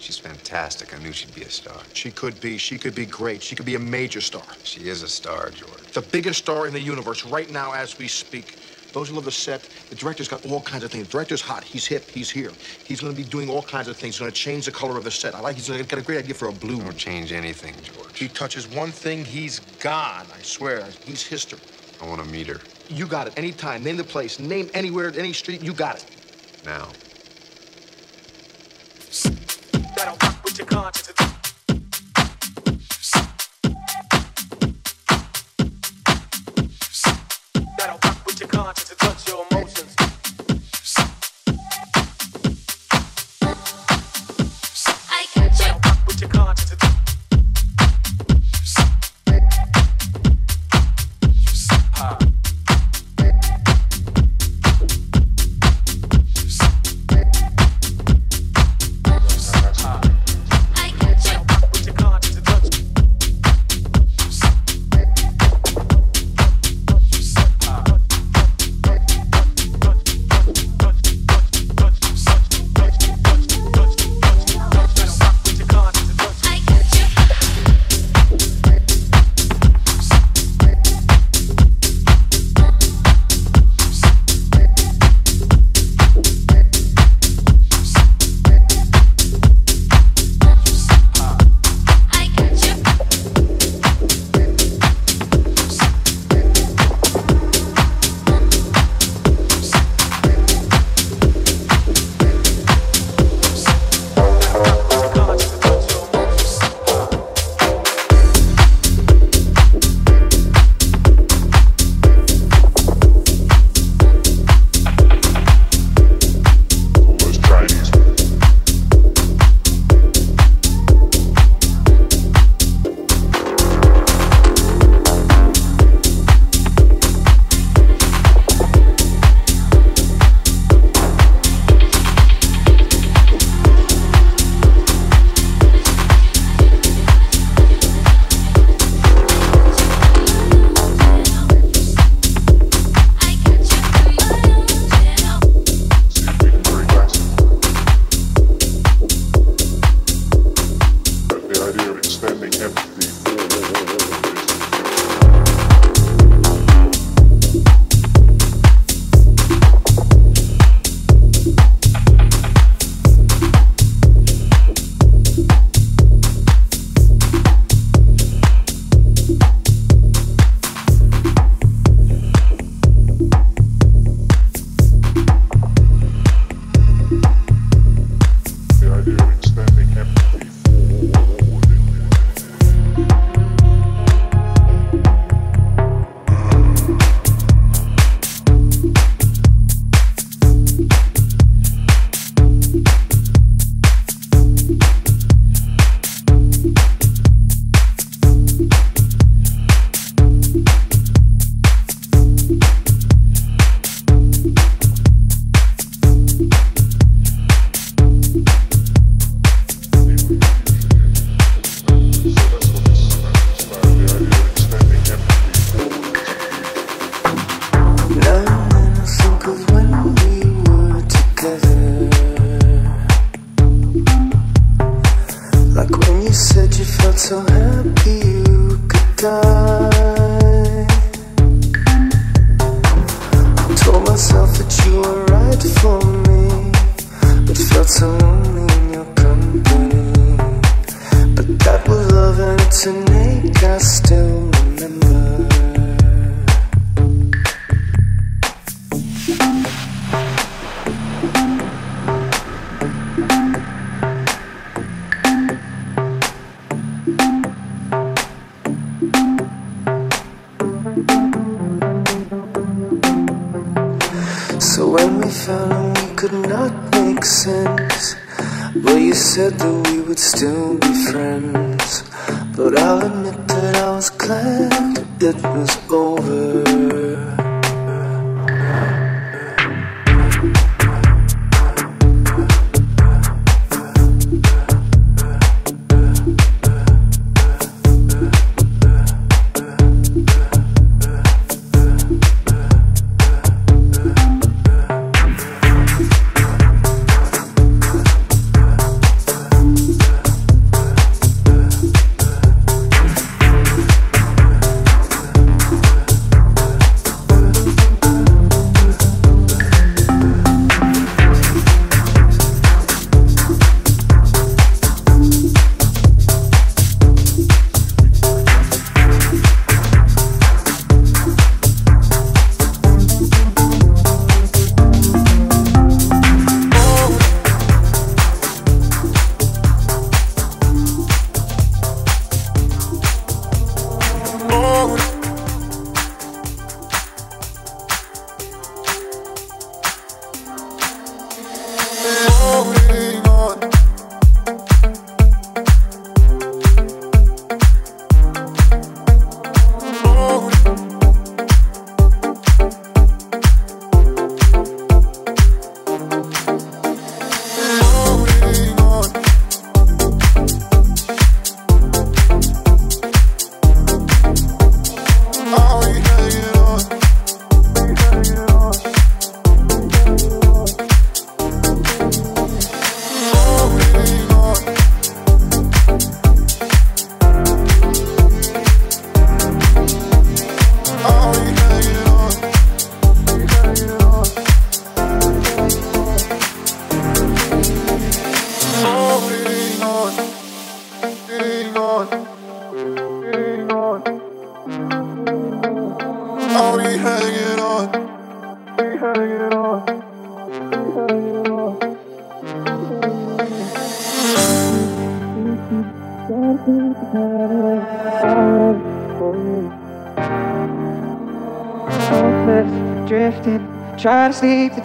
She's fantastic. I knew she'd be a star. She could be. She could be great. She could be a major star. She is a star, George. The biggest star in the universe right now as we speak. Those who love the set, the director's got all kinds of things. The director's hot. He's hip. He's here. He's going to be doing all kinds of things. He's going to change the color of the set. I like. He's got a great idea for a blue. Don't change anything, George. He touches one thing, he's gone. I swear. He's history. I want to meet her. You got it. Anytime. Name the place. Name anywhere, any street. You got it. Now. Rock were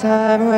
time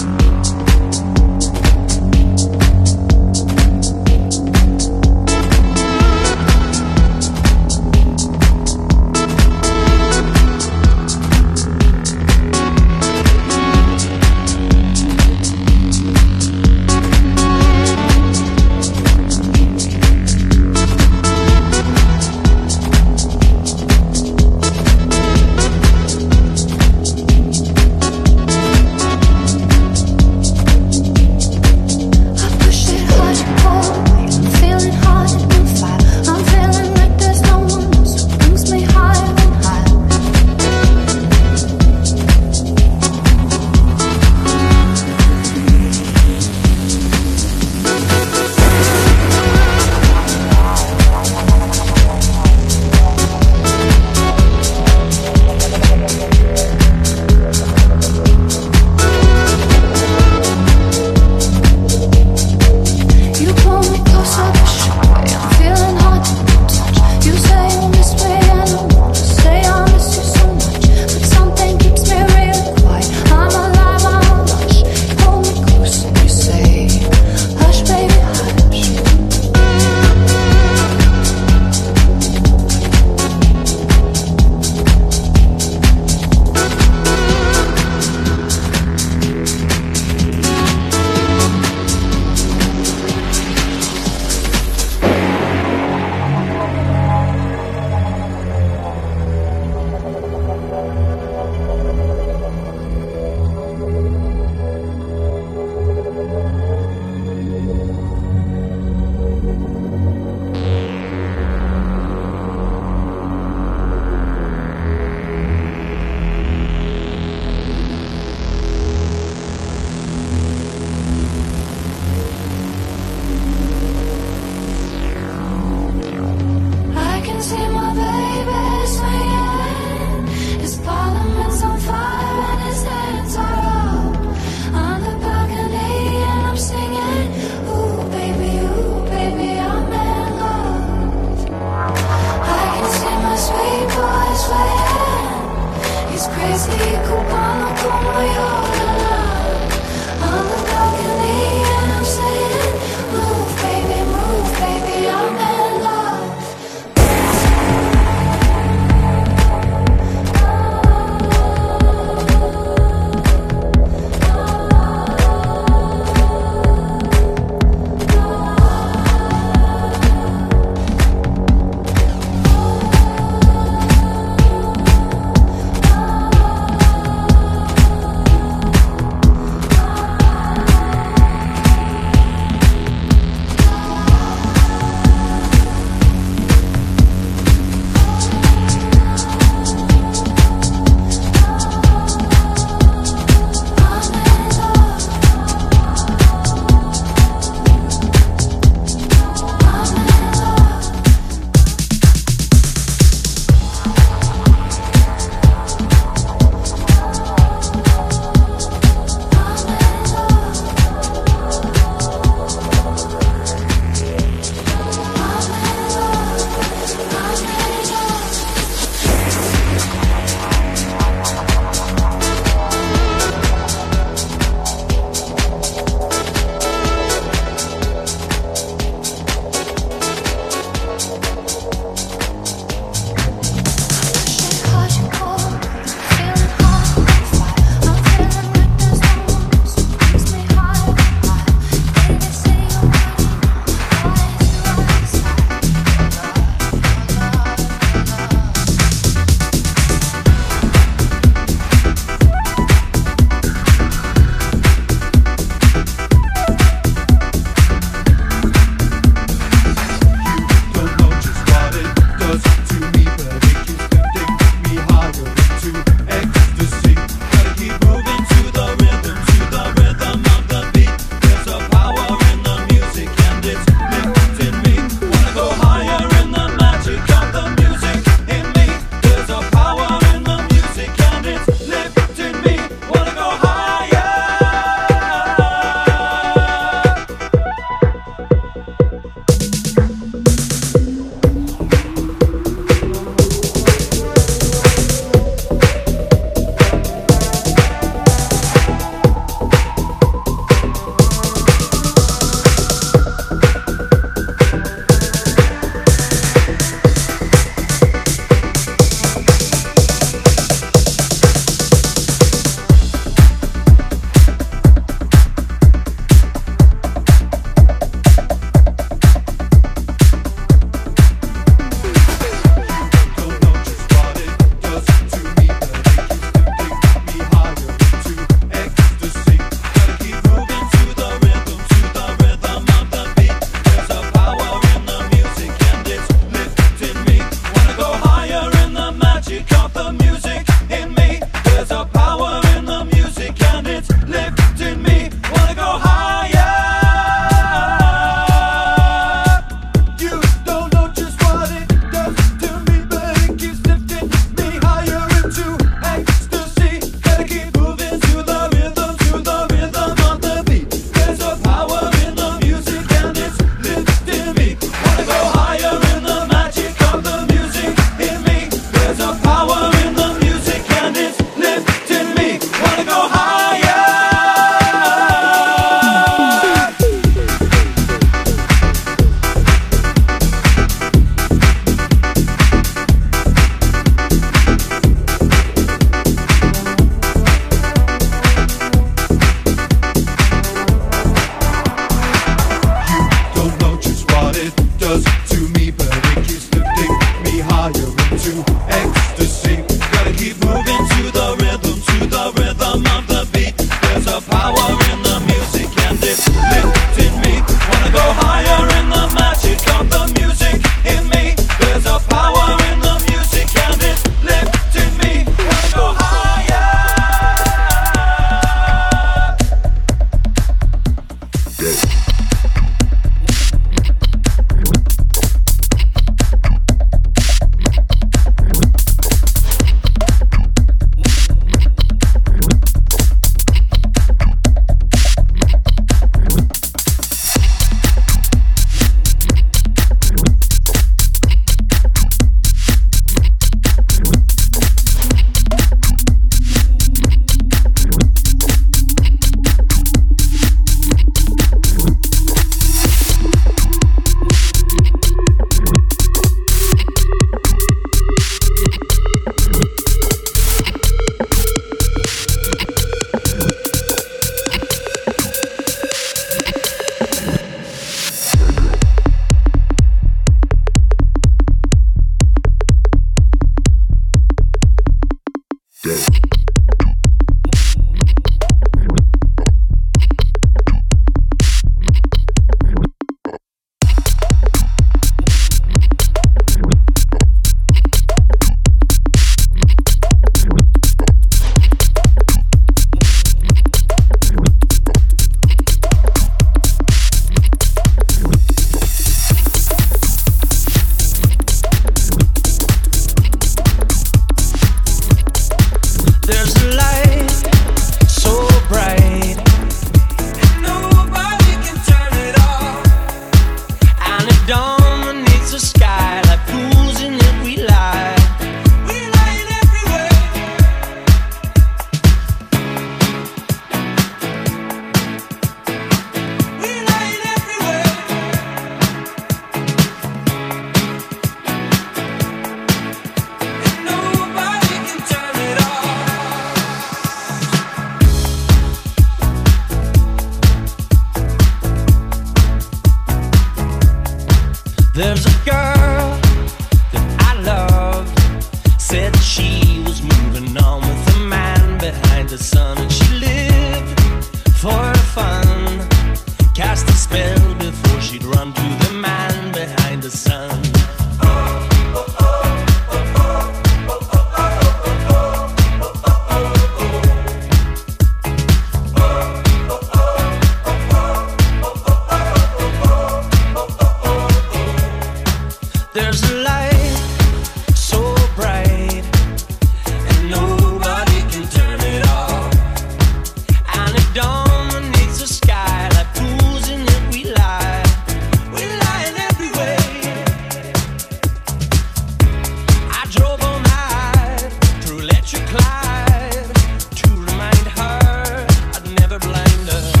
surrender.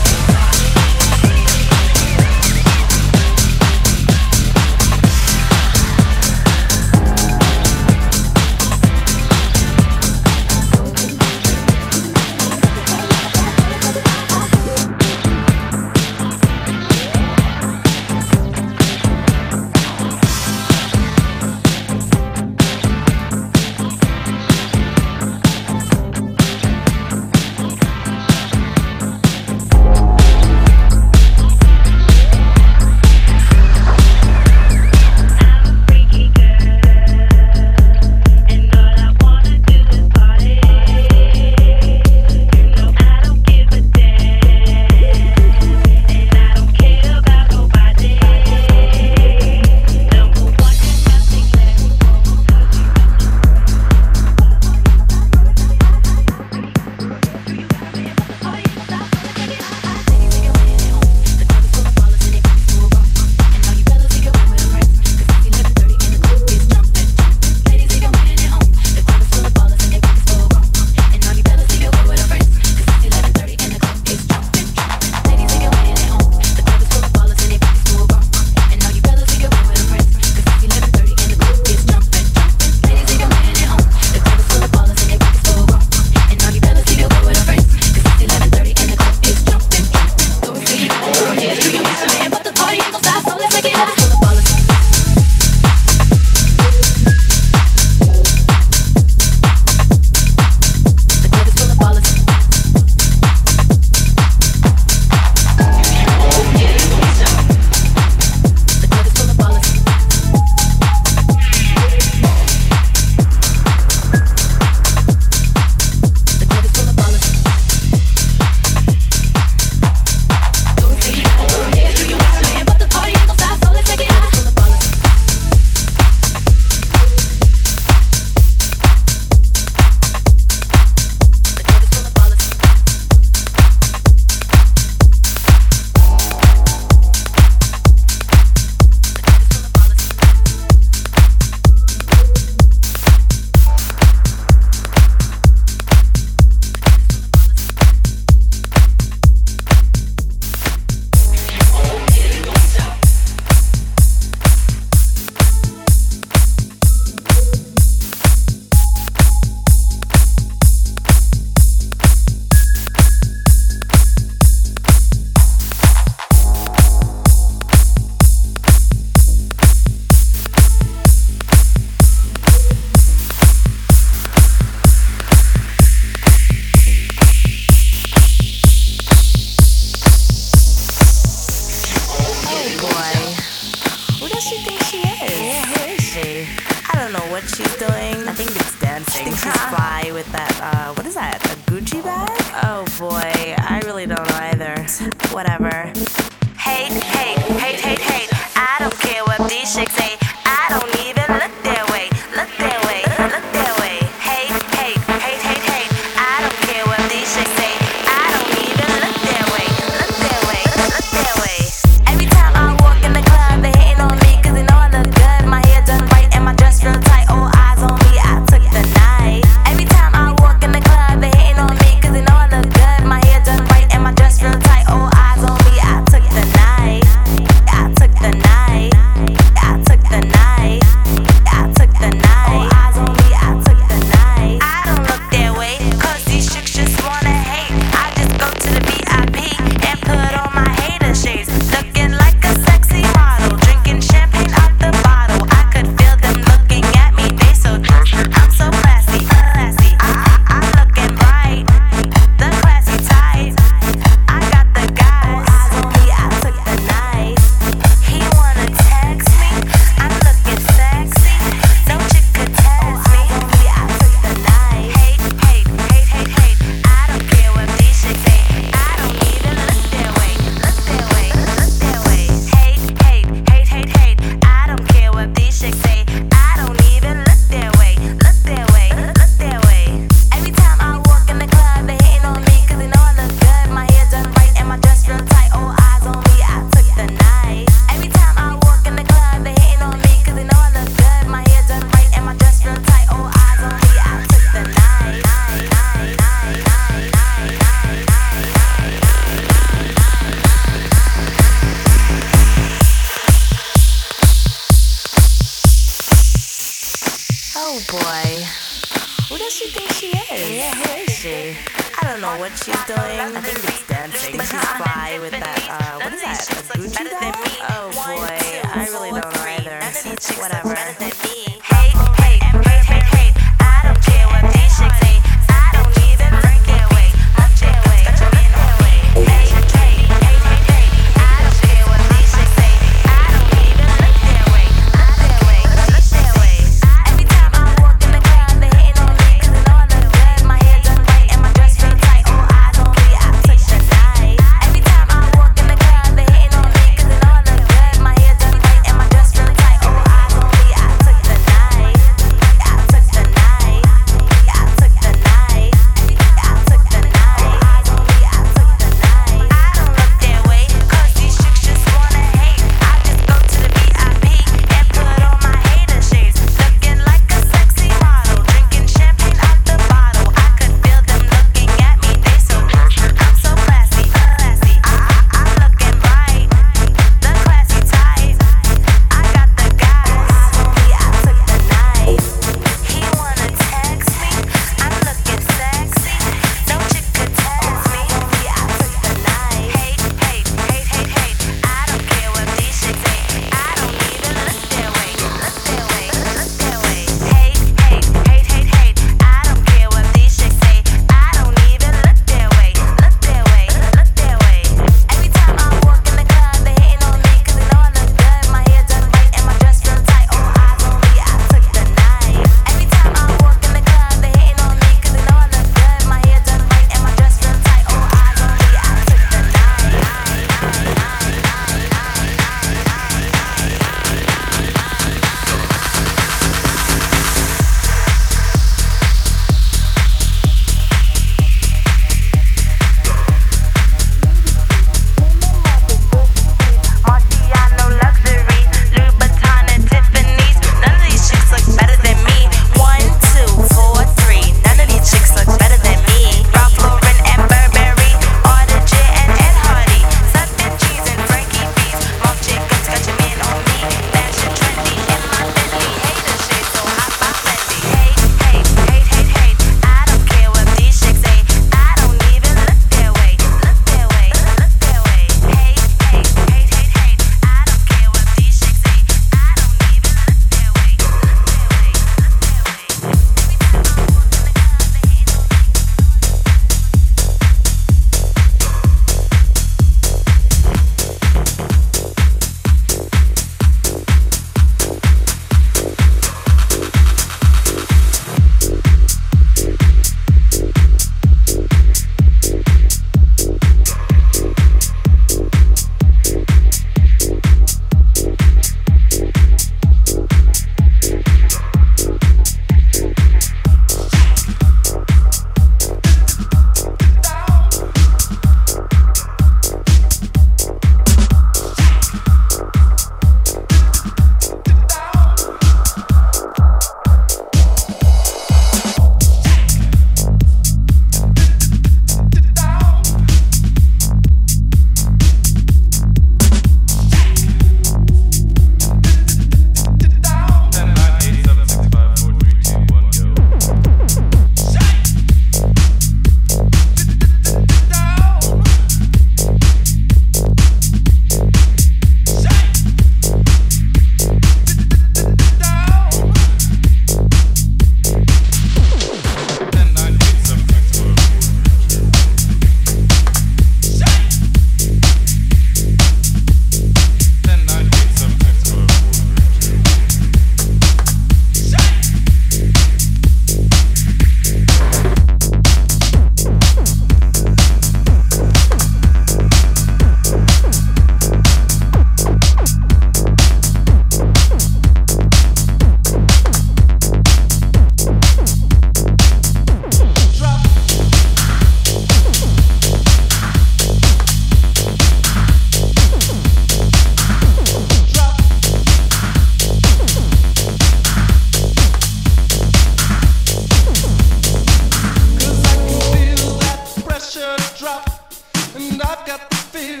feel.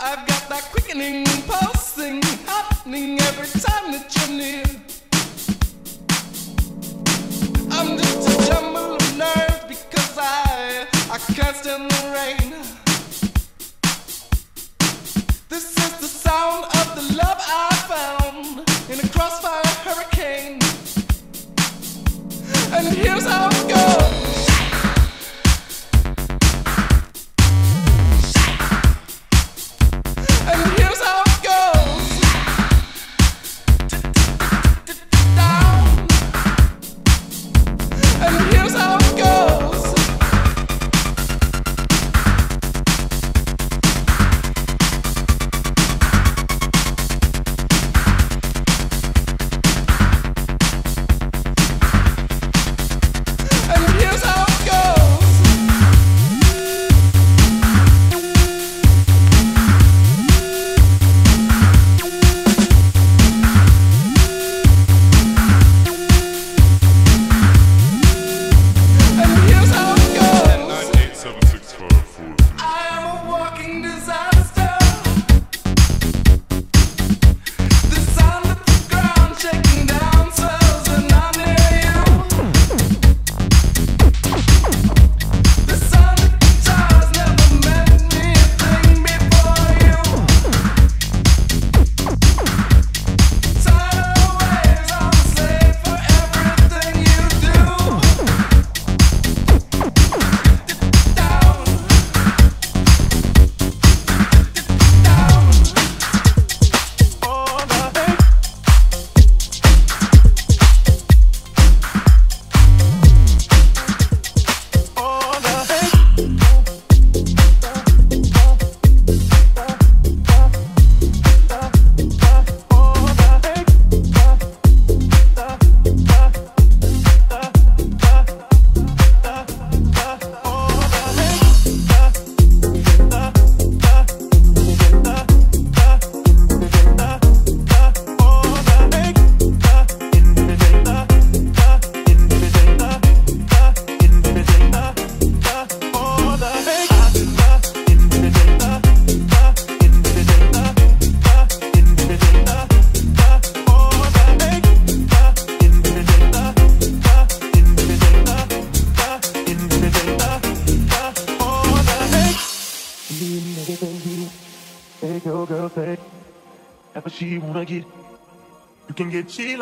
I've got that quickening, pulsing happening every time that you're near. I'm just a jumble of nerves because I I can't stand the rain. This is the sound of the love I found in a crossfire hurricane. And here's how it goes.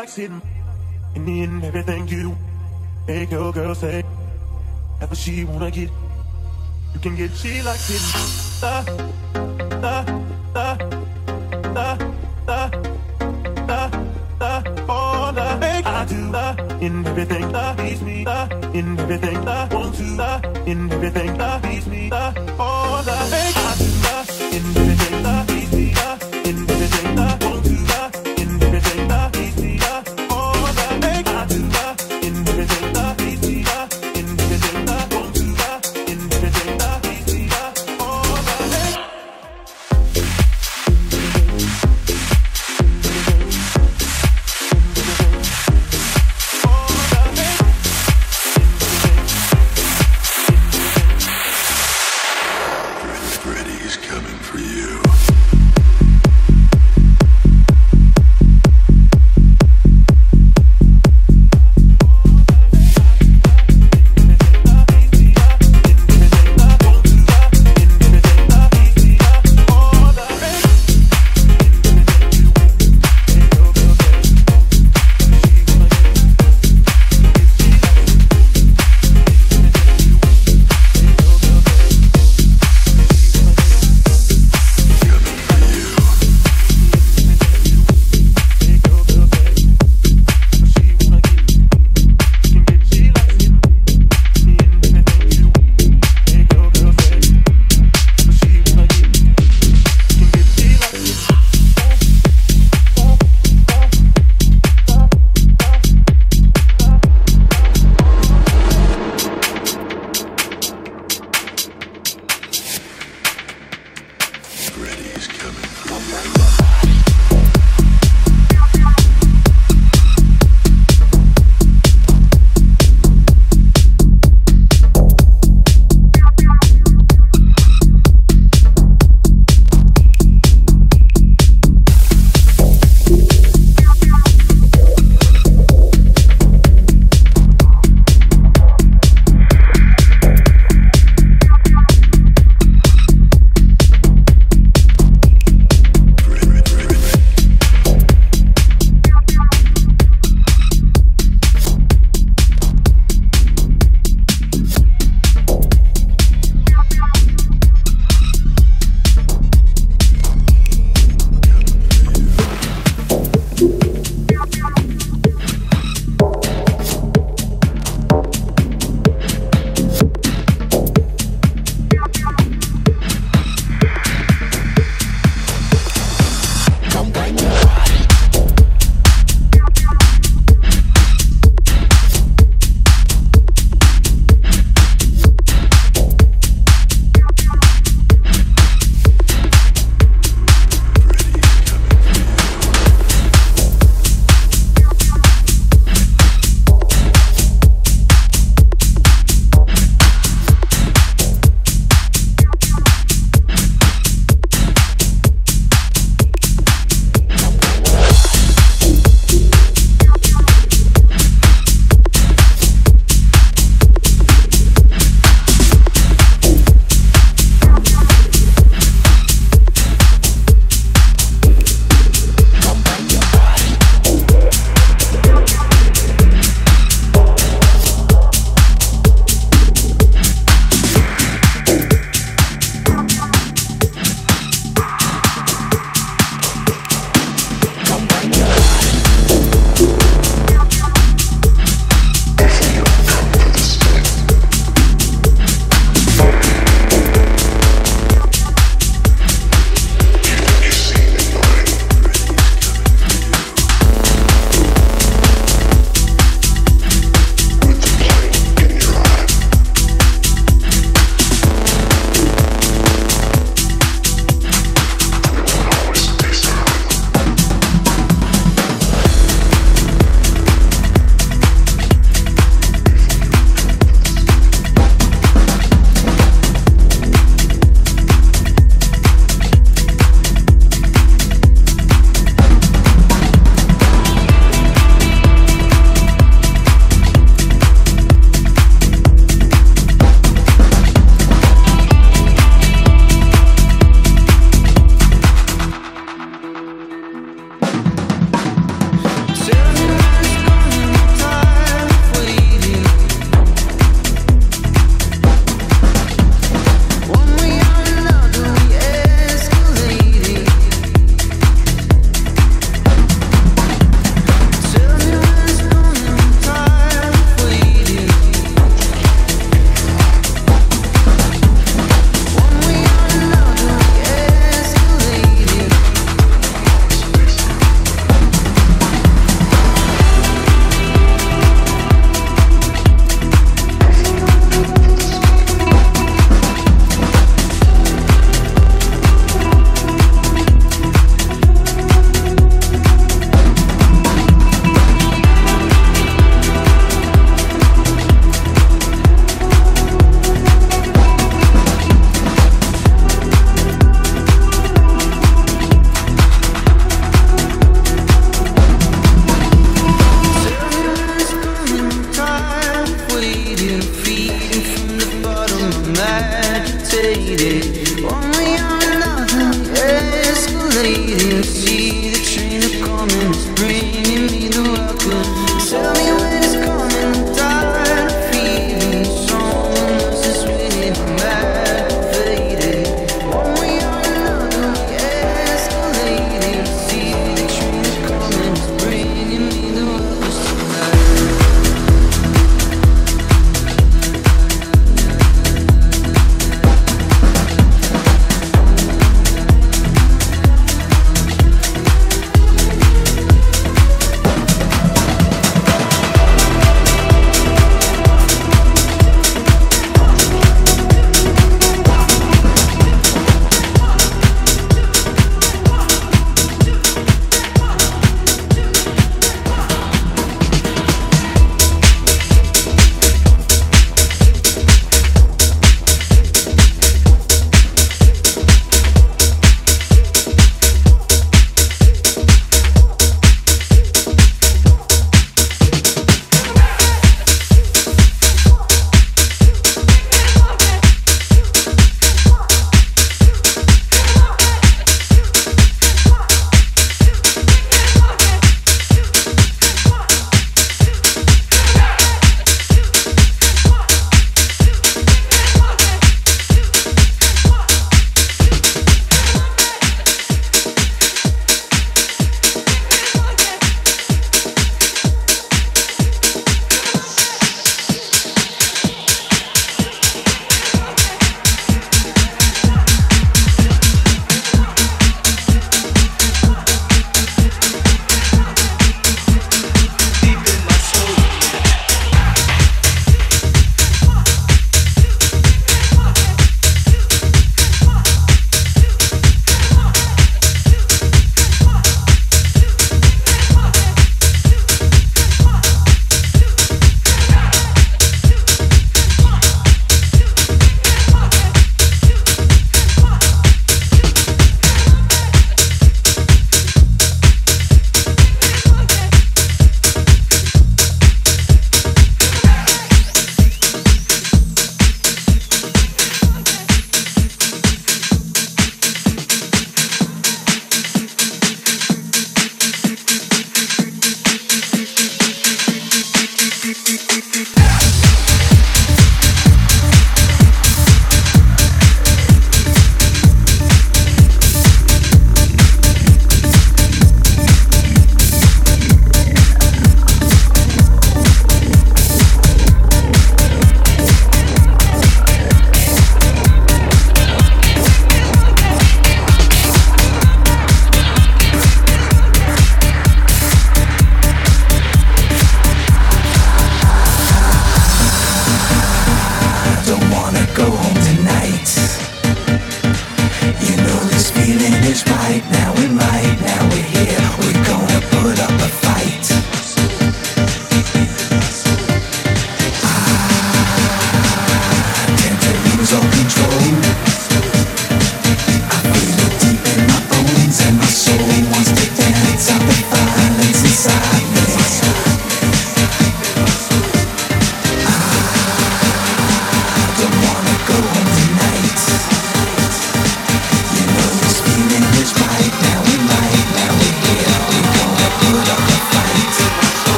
like sitting in the everything you. Make your girl say, that's what she wanna get. You can get she like sitting. Uh, ah.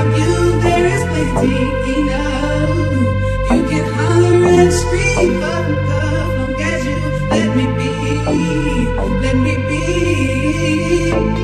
of you there is plenty enough. You can holler and scream, but don't get you let me be, let me be.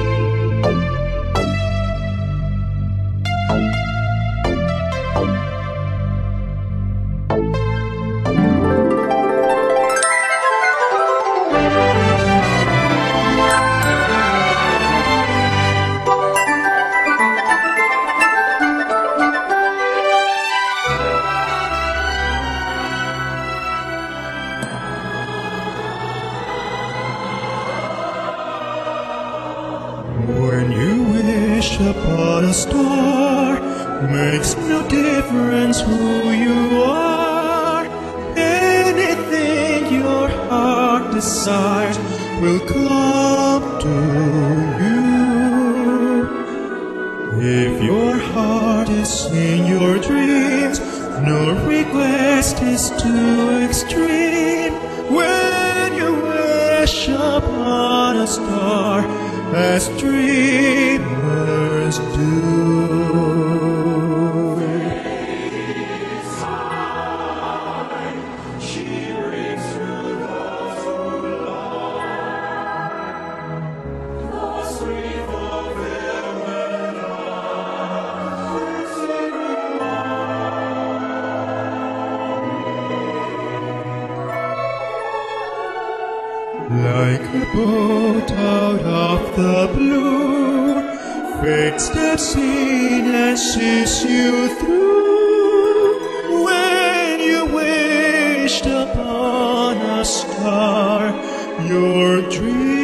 like a boat out of the blue. Fate steps in and sees you through. When you wished upon a star, your dream.